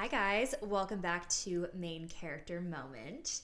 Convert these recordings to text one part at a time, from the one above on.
Hi, guys. Welcome back to Main Character Moment.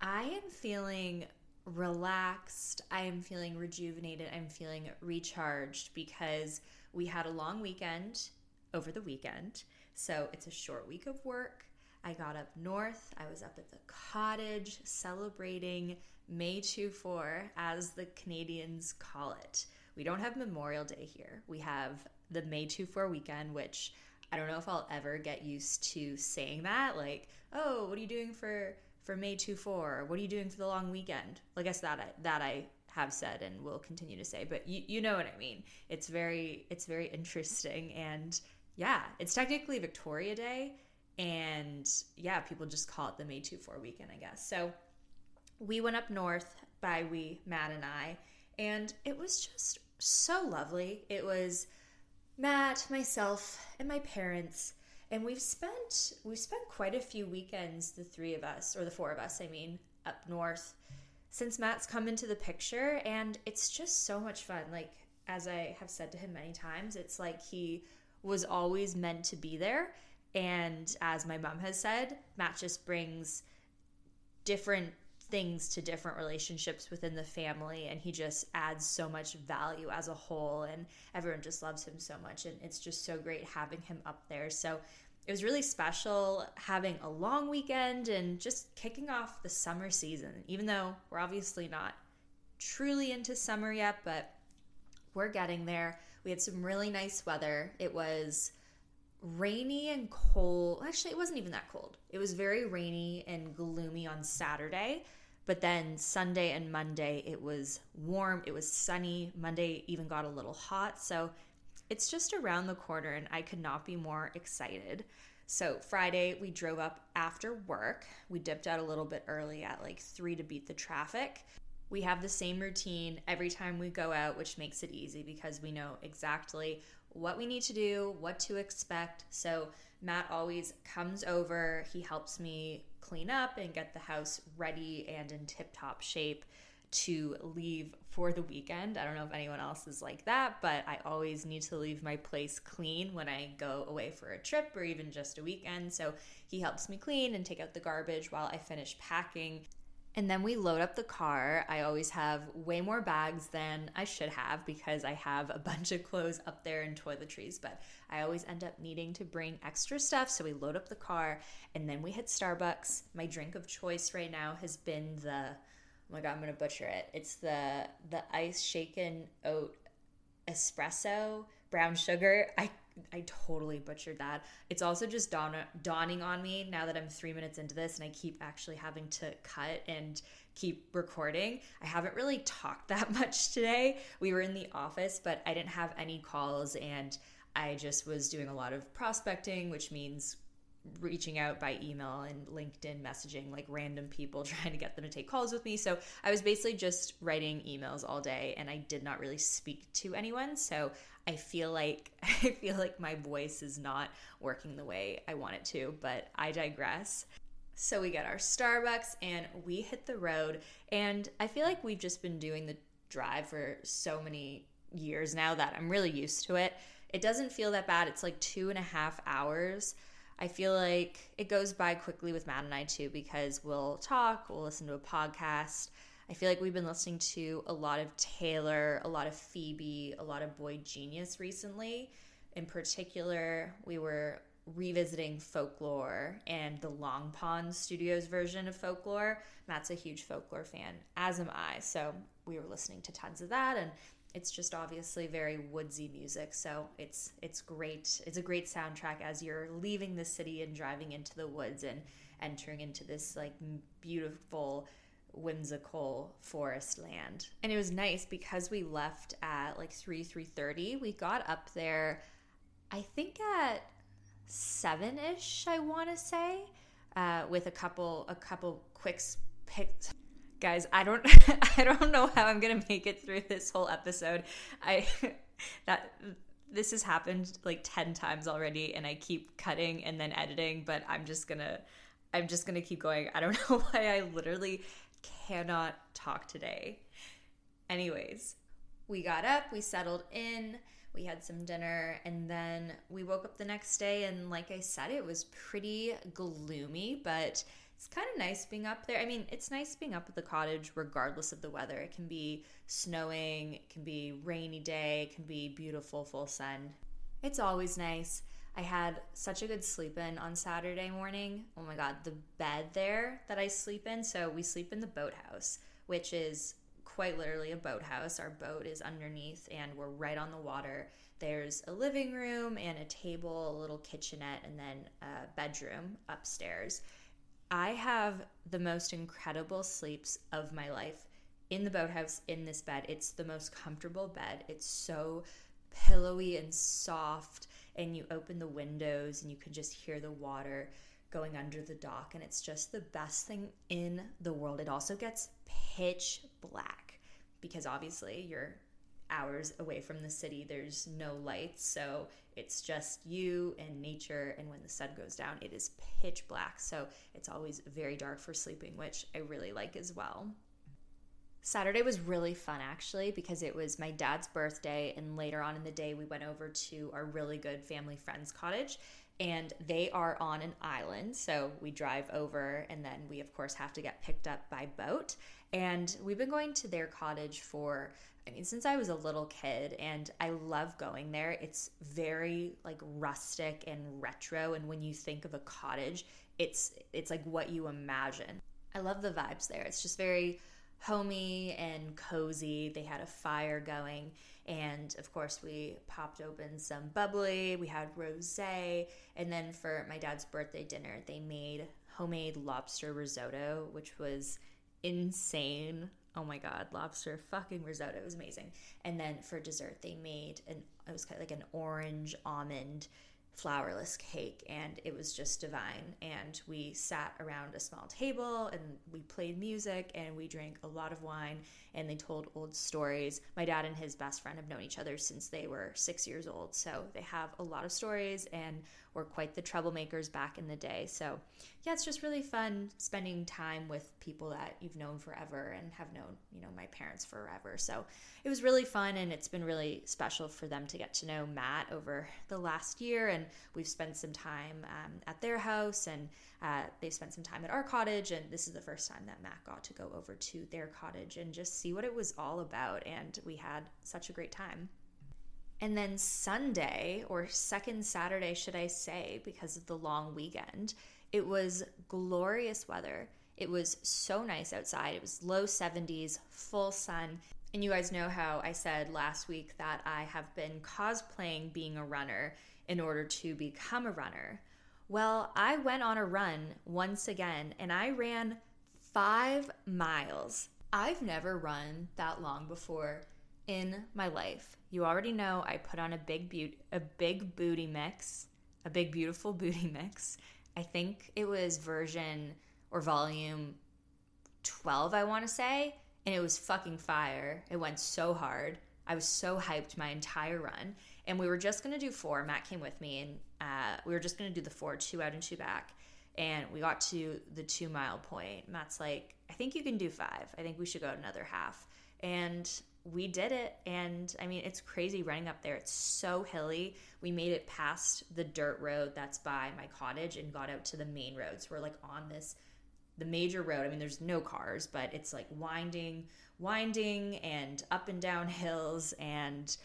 I am feeling relaxed. I am feeling rejuvenated. I'm feeling recharged because we had a long weekend over the weekend. So it's a short week of work. I got up north. I was up at the cottage celebrating May 2 4, as the Canadians call it. We don't have Memorial Day here. We have the May 2 4 weekend, which I don't know if I'll ever get used to saying that. Like, oh, what are you doing for for May 2 4? What are you doing for the long weekend? Well, I guess that I, that I have said and will continue to say, but you, you know what I mean. It's very it's very interesting and yeah, it's technically Victoria Day and yeah, people just call it the May 2 4 weekend, I guess. So we went up north by we Matt and I and it was just so lovely. It was Matt, myself, and my parents, and we've spent we've spent quite a few weekends, the three of us, or the four of us, I mean, up north since Matt's come into the picture, and it's just so much fun. Like as I have said to him many times, it's like he was always meant to be there. And as my mom has said, Matt just brings different things to different relationships within the family and he just adds so much value as a whole and everyone just loves him so much and it's just so great having him up there so it was really special having a long weekend and just kicking off the summer season even though we're obviously not truly into summer yet but we're getting there we had some really nice weather it was rainy and cold. Actually, it wasn't even that cold. It was very rainy and gloomy on Saturday. But then Sunday and Monday, it was warm, it was sunny. Monday even got a little hot. So it's just around the corner, and I could not be more excited. So Friday, we drove up after work. We dipped out a little bit early at like three to beat the traffic. We have the same routine every time we go out, which makes it easy because we know exactly what we need to do, what to expect. So Matt always comes over, he helps me clean up and get the house ready and in tip top shape to leave for the weekend. I don't know if anyone else is like that, but I always need to leave my place clean when I go away for a trip or even just a weekend. So he helps me clean and take out the garbage while I finish packing. And then we load up the car. I always have way more bags than I should have because I have a bunch of clothes up there and toiletries, but I always end up needing to bring extra stuff. So we load up the car and then we hit Starbucks. My drink of choice right now has been the oh my god, I'm gonna butcher it. It's the the ice shaken oat espresso brown sugar. I I totally butchered that. It's also just dawn, dawning on me now that I'm three minutes into this and I keep actually having to cut and keep recording. I haven't really talked that much today. We were in the office, but I didn't have any calls and I just was doing a lot of prospecting, which means reaching out by email and LinkedIn messaging like random people trying to get them to take calls with me. So I was basically just writing emails all day and I did not really speak to anyone. So I feel like I feel like my voice is not working the way I want it to, but I digress. So we get our Starbucks and we hit the road and I feel like we've just been doing the drive for so many years now that I'm really used to it. It doesn't feel that bad. It's like two and a half hours. I feel like it goes by quickly with Matt and I too because we'll talk, we'll listen to a podcast. I feel like we've been listening to a lot of Taylor, a lot of Phoebe, a lot of boygenius recently. In particular, we were revisiting folklore and the Long Pond Studios version of folklore. Matt's a huge folklore fan, as am I. So we were listening to tons of that and it's just obviously very woodsy music so it's it's great it's a great soundtrack as you're leaving the city and driving into the woods and entering into this like beautiful whimsical forest land. And it was nice because we left at like 3 3.30 we got up there i think at 7ish i want to say uh, with a couple a couple quick picks guys i don't i don't know how i'm gonna make it through this whole episode i that this has happened like 10 times already and i keep cutting and then editing but i'm just gonna i'm just gonna keep going i don't know why i literally cannot talk today anyways we got up we settled in We had some dinner, and then we woke up the next day. And like I said, it was pretty gloomy, but it's kind of nice being up there. I mean, it's nice being up at the cottage regardless of the weather. It can be snowing, it can be rainy day, it can be beautiful full sun. It's always nice. I had such a good sleep in on Saturday morning. Oh my god, the bed there that I sleep in. So we sleep in the boathouse, which is quite literally a boathouse. Our boat is underneath and we're right on the water. There's a living room and a table, a little kitchenette, and then a bedroom upstairs. I have the most incredible sleeps of my life in the boathouse in this bed. It's the most comfortable bed. It's so pillowy and soft, and you open the windows and you can just hear the water going under the dock, and it's just the best thing in the world. It also gets pitch black because obviously you're hours away from the city. There's no lights, so it's just you and nature. And when the sun goes down, it is pitch black. So it's always very dark for sleeping, which I really like as well. Saturday was really fun actually because it was my dad's birthday, and later on in the day, we went over to our really good family friends cottage. And they are on an island. So we drive over, and then we, of course, have to get picked up by boat. And we've been going to their cottage for I mean, since I was a little kid, and I love going there. It's very like rustic and retro, and when you think of a cottage, it's it's like what you imagine. I love the vibes there. It's just very homey and cozy. They had a fire going, and of course, we popped open some bubbly. We had rosé, and then for my dad's birthday dinner, they made homemade lobster risotto, which was insane oh my god, lobster fucking risotto it was amazing. And then for dessert, they made an it was kind of like an orange almond flourless cake and it was just divine. And we sat around a small table and we played music and we drank a lot of wine and they told old stories. My dad and his best friend have known each other since they were six years old so they have a lot of stories and were quite the troublemakers back in the day. So yeah it's just really fun spending time with people that you've known forever and have known you know my parents forever. So it was really fun and it's been really special for them to get to know matt over the last year and we've spent some time um, at their house and uh, they've spent some time at our cottage and this is the first time that matt got to go over to their cottage and just see what it was all about and we had such a great time and then Sunday, or second Saturday, should I say, because of the long weekend, it was glorious weather. It was so nice outside. It was low 70s, full sun. And you guys know how I said last week that I have been cosplaying being a runner in order to become a runner. Well, I went on a run once again and I ran five miles. I've never run that long before in my life. You already know I put on a big beauty, a big booty mix, a big beautiful booty mix. I think it was version or volume 12, I want to say, and it was fucking fire. It went so hard. I was so hyped my entire run. And we were just going to do four. Matt came with me, and uh, we were just going to do the four, two out and two back. And we got to the two mile point. Matt's like, I think you can do five. I think we should go another half. And we did it and i mean it's crazy running up there it's so hilly we made it past the dirt road that's by my cottage and got out to the main roads we're like on this the major road i mean there's no cars but it's like winding winding and up and down hills and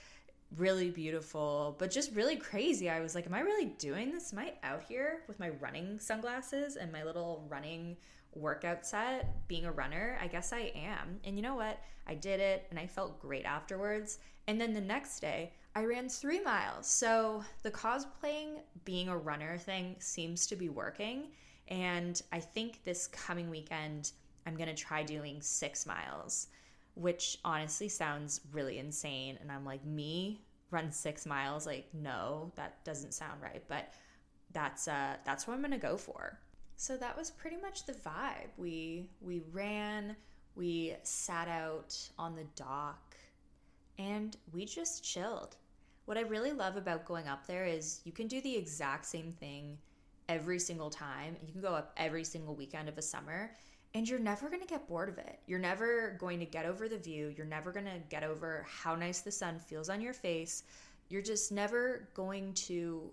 really beautiful but just really crazy i was like am i really doing this am i out here with my running sunglasses and my little running workout set, being a runner, I guess I am. And you know what? I did it and I felt great afterwards. And then the next day, I ran three miles. So the cosplaying being a runner thing seems to be working. And I think this coming weekend, I'm going to try doing six miles, which honestly sounds really insane. And I'm like, me run six miles? Like, no, that doesn't sound right. But that's uh that's what I'm gonna go for. So that was pretty much the vibe. We we ran, we sat out on the dock, and we just chilled. What I really love about going up there is you can do the exact same thing every single time. You can go up every single weekend of a summer and you're never going to get bored of it. You're never going to get over the view. You're never going to get over how nice the sun feels on your face. you're just never going to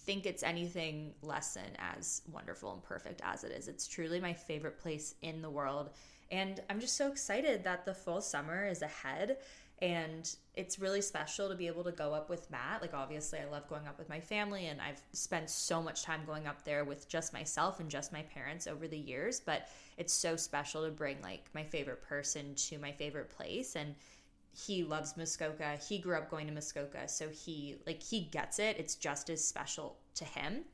think it's anything less than as wonderful and perfect as it is. It's truly my favorite place in the world. And I'm just so excited that the full summer is ahead. And it's really special to be able to go up with Matt. Like, obviously, I love going up with my family, and I've spent so much time going up there with just myself and just my parents over the years. But it's so special to bring, like, my favorite person to my favorite place. And he loves Muskoka. He grew up going to Muskoka, so he like he gets it. It's just as special to him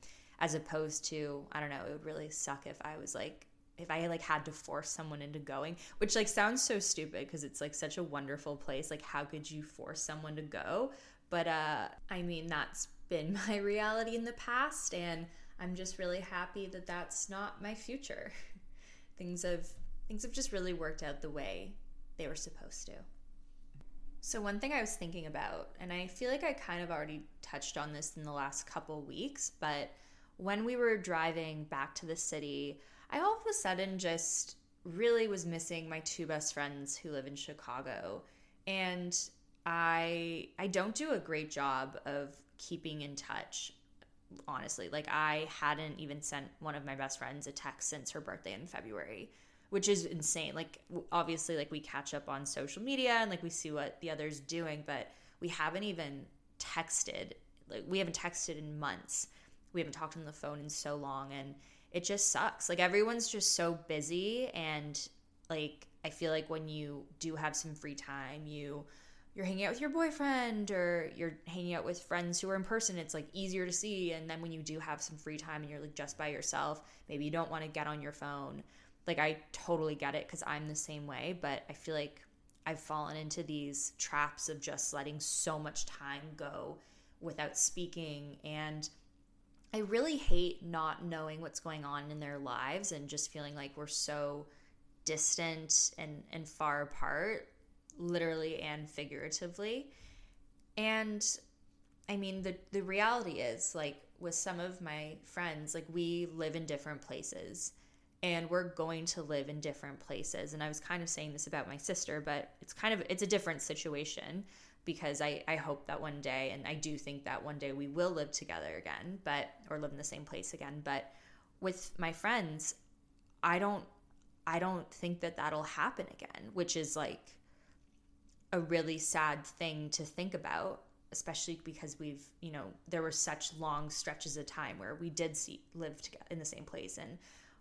as opposed to I don't know, it would really suck if I was like if I like had to force someone into going, which like sounds so stupid because it's like such a wonderful place. Like how could you force someone to go? But uh I mean that's been my reality in the past and I'm just really happy that that's not my future. things have things have just really worked out the way they were supposed to. So, one thing I was thinking about, and I feel like I kind of already touched on this in the last couple weeks, but when we were driving back to the city, I all of a sudden just really was missing my two best friends who live in Chicago. And I I don't do a great job of keeping in touch honestly. Like I hadn't even sent one of my best friends a text since her birthday in February which is insane. Like obviously like we catch up on social media and like we see what the other's doing, but we haven't even texted. Like we haven't texted in months. We haven't talked on the phone in so long and it just sucks. Like everyone's just so busy and like I feel like when you do have some free time, you you're hanging out with your boyfriend or you're hanging out with friends who are in person it's like easier to see. And then when you do have some free time and you're like just by yourself maybe you don't want to get on your phone. Like I totally get it because I'm the same way, but I feel like I've fallen into these traps of just letting so much time go without speaking. And I really hate not knowing what's going on in their lives and just feeling like we're so distant and and far apart literally and figuratively. And I mean the the reality is like with some of my friends like we live in different places and we're going to live in different places and i was kind of saying this about my sister but it's kind of it's a different situation because I, I hope that one day and i do think that one day we will live together again but or live in the same place again but with my friends i don't i don't think that that'll happen again which is like a really sad thing to think about especially because we've you know there were such long stretches of time where we did see live together in the same place and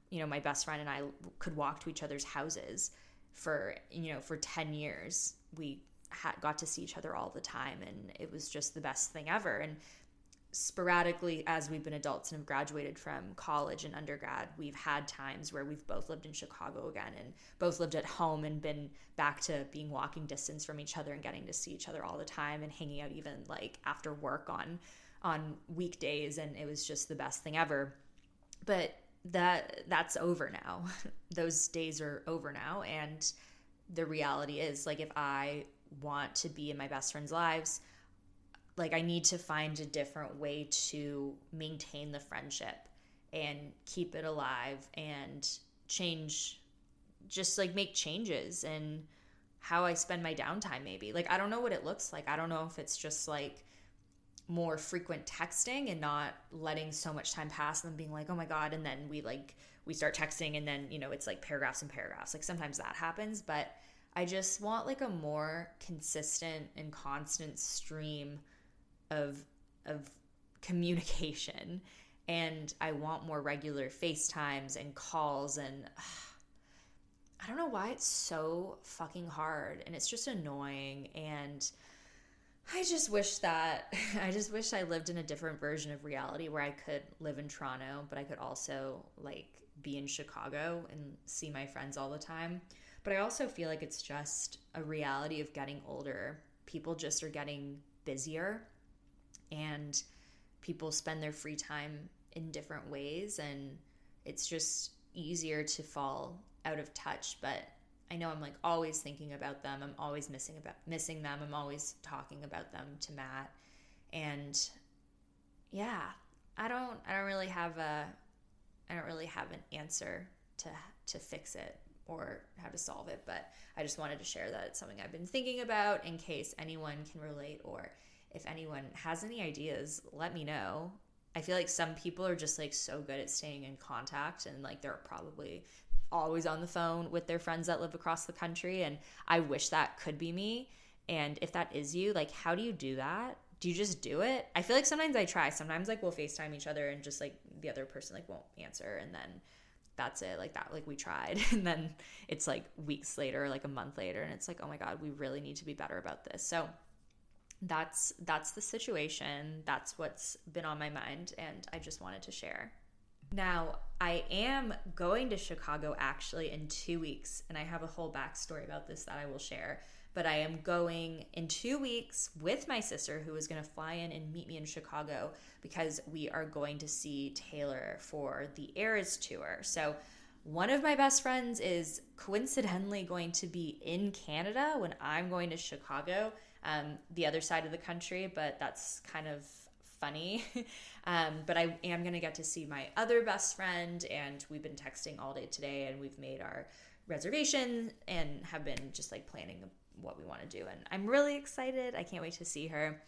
you know, my best friend and I could walk to each other's houses for, you know, for 10 years. We had, got to see each other all the time and it was just the best thing ever. And sporadically, as we've been adults and have graduated from college and undergrad, we've had times where we've both lived in Chicago again and both lived at home and been back to being walking distance from each other and getting to see each other all the time and hanging out even like after work on on weekdays and it was just the best thing ever. But that that's over now. Those days are over now and the reality is like if I want to be in my best friends' lives, like I need to find a different way to maintain the friendship and keep it alive and change just like make changes and how I spend my downtime maybe. Like I don't know what it looks like. I don't know if it's just like more frequent texting and not letting so much time pass and being like, oh my God. And then we like, we start texting and then, you know, it's like paragraphs and paragraphs. Like sometimes that happens, but I just want like a more consistent and constant stream of, of communication. And I want more regular FaceTimes and calls and uh, I don't know why it's so fucking hard and it's just annoying and I just wish that I just wish I lived in a different version of reality where I could live in Toronto, but I could also like be in Chicago and see my friends all the time. But I also feel like it's just a reality of getting older. People just are getting busier and people spend their free time in different ways and it's just easier to fall out of touch, but I know I'm like always thinking about them. I'm always missing about missing them. I'm always talking about them to Matt. And yeah, I don't I don't really have a I don't really have an answer to to fix it or how to solve it, but I just wanted to share that it's something I've been thinking about in case anyone can relate or if anyone has any ideas, let me know. I feel like some people are just like so good at staying in contact and like they're probably always on the phone with their friends that live across the country and I wish that could be me. And if that is you, like how do you do that? Do you just do it? I feel like sometimes I try. Sometimes like we'll FaceTime each other and just like the other person like won't answer and then that's it like that like we tried. And then it's like weeks later like a month later and it's like oh my god we really need to be better about this. So that's that's the situation. That's what's been on my mind and i just wanted to share. Now i am going to chicago actually in two weeks and i have a whole backstory about this that i will share but i am going in two weeks with my sister who is going to fly in and meet me in chicago because we are going to see taylor for the eras tour so one of my best friends is coincidentally going to be in canada when i'm going to chicago um, the other side of the country, but that's kind of funny. um, but I am going to get to see my other best friend, and we've been texting all day today, and we've made our reservation and have been just like planning what we want to do. And I'm really excited. I can't wait to see her.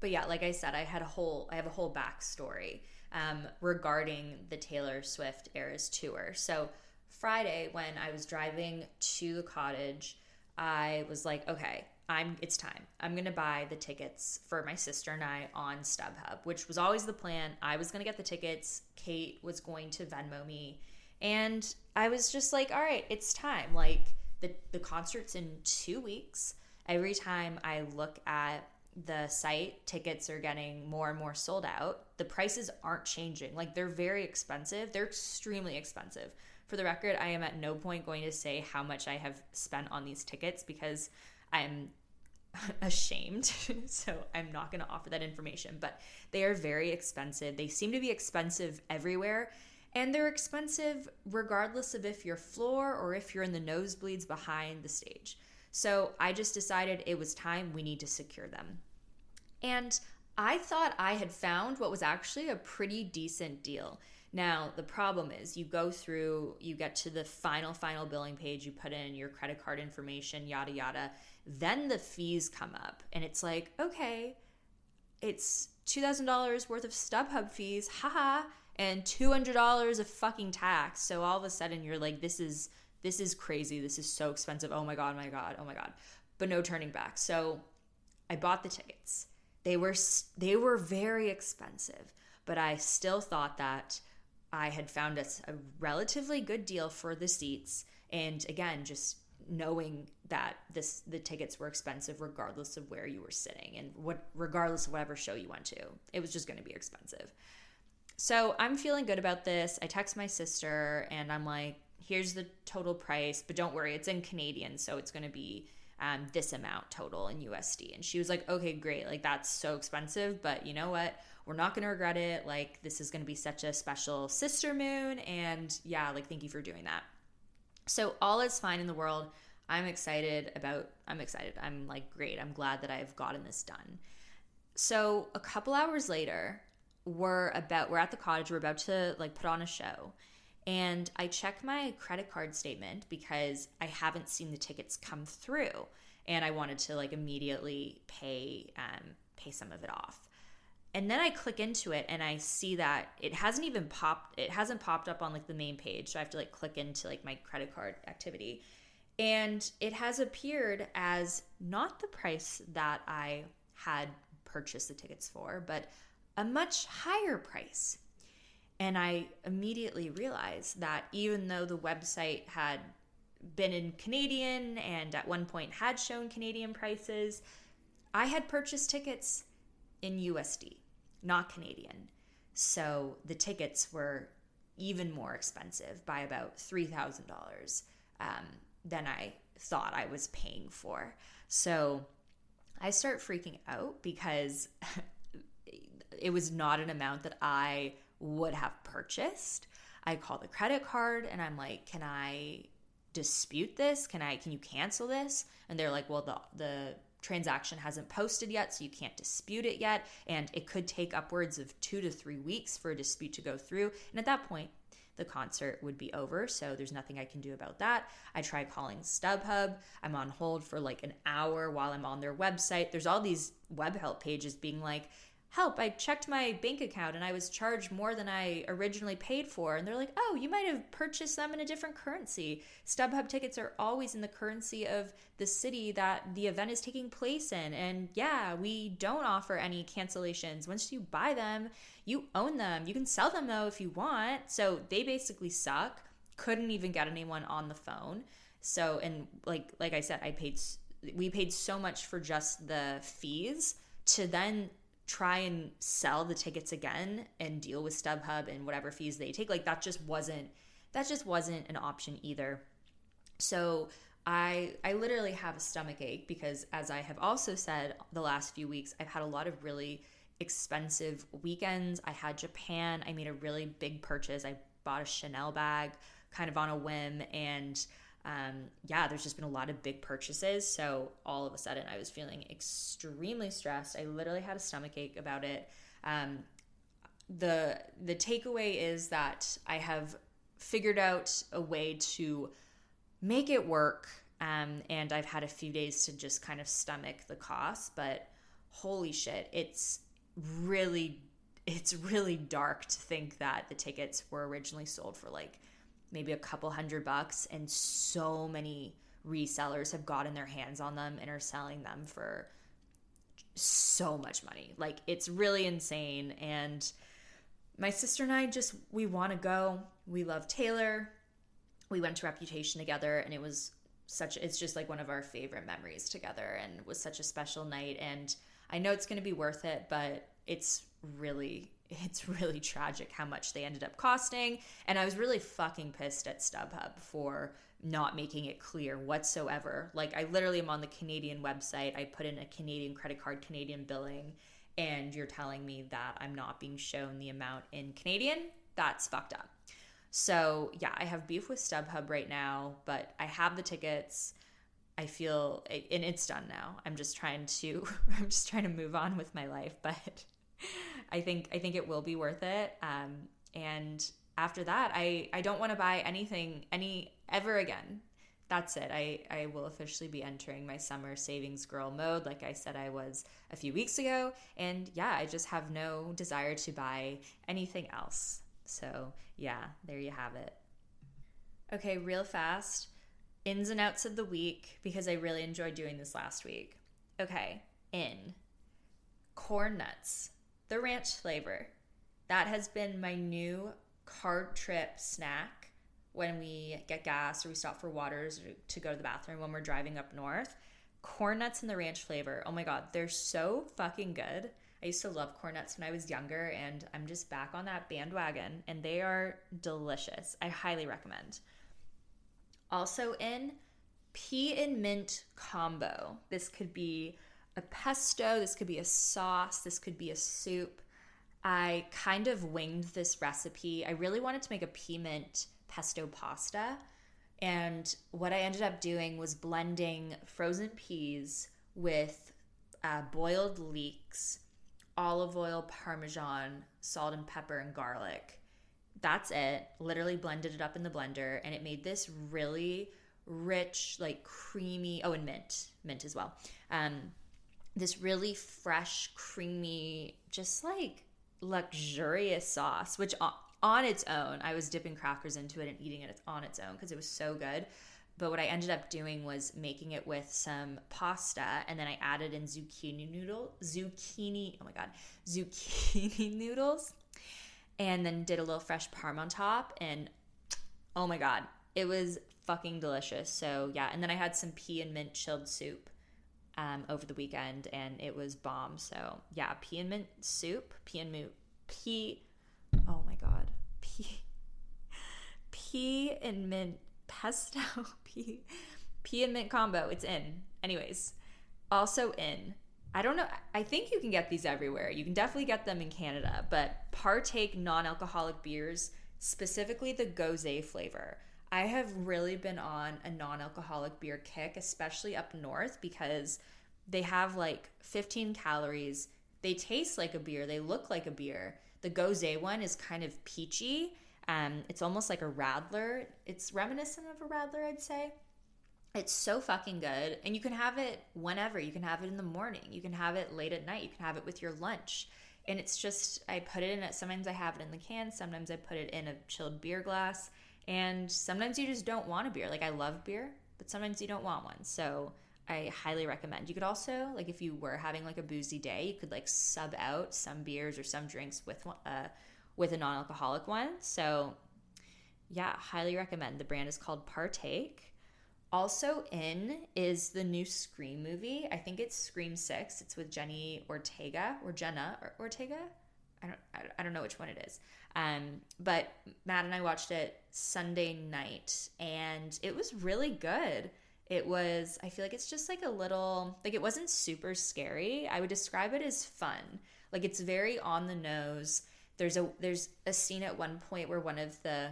But yeah, like I said, I had a whole I have a whole backstory um, regarding the Taylor Swift Eras tour. So Friday, when I was driving to the cottage, I was like, okay, I'm it's time. I'm to buy the tickets for my sister and I on StubHub, which was always the plan. I was to get the tickets. Kate was going to Venmo me. And I was just like, all right, it's time. Like the the concert's in 2 weeks. Every time I look at the site, tickets are getting more and more sold out. The prices aren't changing. Like they're very expensive. They're extremely expensive. For the record, I am at no point going to say how much I have spent on these tickets because I'm ashamed. so I'm not going to offer that information, but they are very expensive. They seem to be expensive everywhere. And they're expensive regardless of if you're floor or if you're in the nosebleeds behind the stage. So I just decided it was time we need to secure them. And I thought I had found what was actually a pretty decent deal. Now, the problem is you go through, you get to the final, final billing page, you put in your credit card information, yada, yada. Then the fees come up, and it's like, okay, it's $2,000 worth of StubHub fees, haha, and $200 of fucking tax. So all of a sudden you're like, this is. This is crazy. This is so expensive. Oh my God, my God, oh my God. But no turning back. So I bought the tickets. They were they were very expensive, but I still thought that I had found us a relatively good deal for the seats. And again, just knowing that this the tickets were expensive regardless of where you were sitting and what regardless of whatever show you went to. It was just going to be expensive. So I'm feeling good about this. I text my sister and I'm like, here's the total price, but don't worry, it's in Canadian, so it's going to be um, this amount total in USD. And she was like, okay, great. Like, that's so expensive, but you know what? We're not going to regret it. Like, this is going to be such a special sister moon. And yeah, like, thank you for doing that. So, all is fine in the world. I'm excited about, I'm excited. I'm like, great. I'm glad that I've gotten this done. So, a couple hours later, we're about, we're at the cottage. We're about to like put on a show. And I check my credit card statement because I haven't seen the tickets come through. And I wanted to like immediately pay, um, pay some of it off and then I click into it and I see that it hasn't even popped it hasn't popped up on like the main page so I have to like click into like my credit card activity and it has appeared as not the price that I had purchased the tickets for but a much higher price and I immediately realized that even though the website had been in Canadian and at one point had shown Canadian prices I had purchased tickets in USD not Canadian. So the tickets were even more expensive by about $3,000 um, than I thought I was paying for. So I start freaking out because it was not an amount that I would have purchased. I call the credit card and I'm like, "Can I dispute this? Can I can you cancel this?" And they're like, "Well, the the transaction hasn't posted yet, so you can't dispute it yet. And it could take upwards of two to three weeks for a dispute to go through. And at that point, the concert would be over. So there's nothing I can do about that. I try calling StubHub. I'm on hold for like an hour while I'm on their website. There's all these web help pages being like, help, I checked my bank account and I was charged more than I originally paid for. And they're like, oh, you might have purchased them in a different currency. StubHub tickets are always in the currency of the city that the event is taking place in. And yeah, we don't offer any cancellations. Once you buy them, you own them. You can sell them though if you want. So they basically suck. Couldn't even get anyone on the phone. So, and like, like I said, I paid, we paid so much for just the fees to then try and sell the tickets again and deal with StubHub and whatever fees they take. Like that just wasn't that just wasn't an option either. So I I literally have a stomach ache because as I have also said the last few weeks, I've had a lot of really expensive weekends. I had Japan. I made a really big purchase. I bought a Chanel bag kind of on a whim and um, yeah, there's just been a lot of big purchases. So all of a sudden, I was feeling extremely stressed. I literally had a stomach ache about it. Um, the the takeaway is that I have figured out a way to make it work, um, and I've had a few days to just kind of stomach the cost. But holy shit, it's really it's really dark to think that the tickets were originally sold for like maybe a couple hundred bucks and so many resellers have gotten their hands on them and are selling them for so much money. Like it's really insane and my sister and I just we want to go. We love Taylor. We went to Reputation together and it was such it's just like one of our favorite memories together and was such a special night and I know it's going to be worth it, but it's really it's really tragic how much they ended up costing. And I was really fucking pissed at StubHub for not making it clear whatsoever. Like, I literally am on the Canadian website, I put in a Canadian credit card, Canadian billing, and you're telling me that I'm not being shown the amount in Canadian. That's fucked up. So, yeah, I have beef with StubHub right now, but I have the tickets. I feel and it's done now. I'm just trying to I'm just trying to move on with my life, but I think I think it will be worth it. Um, and after that, I I don't want to buy anything any ever again. That's it. I I will officially be entering my summer savings girl mode, like I said I was a few weeks ago. And yeah, I just have no desire to buy anything else. So yeah, there you have it. Okay, real fast ins and outs of the week because I really enjoyed doing this last week. Okay, in corn nuts the ranch flavor. That has been my new card trip snack when we get gas or we stop for waters to go to the bathroom when we're driving up north. Corn nuts and the ranch flavor. Oh my god, they're so fucking good. I used to love corn nuts when I was younger, and I'm just back on that bandwagon, and they are delicious. I highly recommend. Also, in pea and mint combo. This could be a pesto, this could be a sauce, this could be a soup. I kind of winged this recipe. I really wanted to make a pea mint pesto pasta. And what I ended up doing was blending frozen peas with uh, boiled leeks, olive oil, parmesan, salt and pepper, and garlic. That's it. Literally blended it up in the blender, and it made this really rich, like creamy. Oh, and mint, mint as well. Um, this really fresh, creamy, just like luxurious sauce, which on its own, I was dipping crackers into it and eating it on its own because it was so good. But what I ended up doing was making it with some pasta, and then I added in zucchini noodle, zucchini. Oh my god, zucchini noodles, and then did a little fresh parm on top, and oh my god, it was fucking delicious. So yeah, and then I had some pea and mint chilled soup um, over the weekend, and it was bomb. So yeah, pea and mint soup, pea and mint, pea. Oh my god, pea, pea and mint pesto, pea, pea and mint combo. It's in. Anyways, also in. I don't know. I think you can get these everywhere. You can definitely get them in Canada, but partake non-alcoholic beers, specifically the Gose flavor. I have really been on a non alcoholic beer kick, especially up north, because they have like 15 calories. They taste like a beer, they look like a beer. The Gose one is kind of peachy. Um, it's almost like a Radler. It's reminiscent of a Radler, I'd say. It's so fucking good. And you can have it whenever. You can have it in the morning. You can have it late at night. You can have it with your lunch. And it's just, I put it in. Sometimes I have it in the can. Sometimes I put it in a chilled beer glass. And sometimes you just don't want a beer. Like I love beer, but sometimes you don't want one. So I highly recommend. You could also, like, if you were having like a boozy day, you could like sub out some beers or some drinks with uh, with a non-alcoholic one. So, yeah, highly recommend. The brand is called Partake. Also in is the new Scream movie. I think it's Scream Six. It's with Jenny Ortega or Jenna Ortega. I don't I don't know which one it is. Um, but Matt and I watched it Sunday night, and it was really good. It was. I feel like it's just like a little like it wasn't super scary. I would describe it as fun. Like it's very on the nose. There's a there's a scene at one point where one of the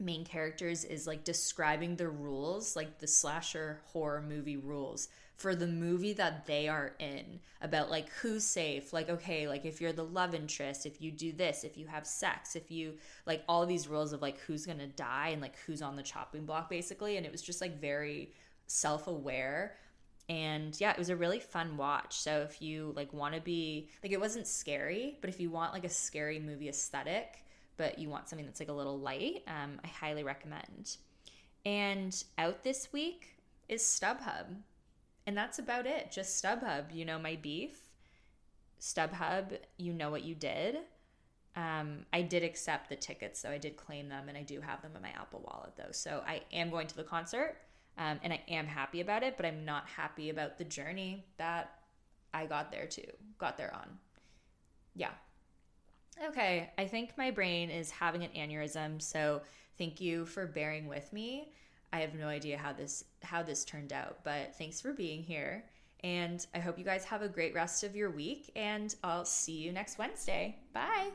main characters is like describing the rules, like the slasher horror movie rules for the movie that they are in about like who's safe like okay like if you're the love interest if you do this if you have sex if you like all these rules of like who's gonna die and like who's on the chopping block basically and it was just like very self-aware and yeah it was a really fun watch so if you like want to be like it wasn't scary but if you want like a scary movie aesthetic but you want something that's like a little light, um, I highly recommend. And out this week is StubHub. And that's about it. Just StubHub. You know my beef. StubHub, you know what you did. Um, I did accept the tickets, so I did claim them, and I do have them in my Apple Wallet, though. So I am going to the concert, um, and I am happy about it, but I'm not happy about the journey that I got there to, got there on. Yeah, Okay, I think my brain is having an aneurysm, so thank you for bearing with me. I have no idea how this how this turned out, but thanks for being here. And I hope you guys have a great rest of your week and I'll see you next Wednesday. Bye.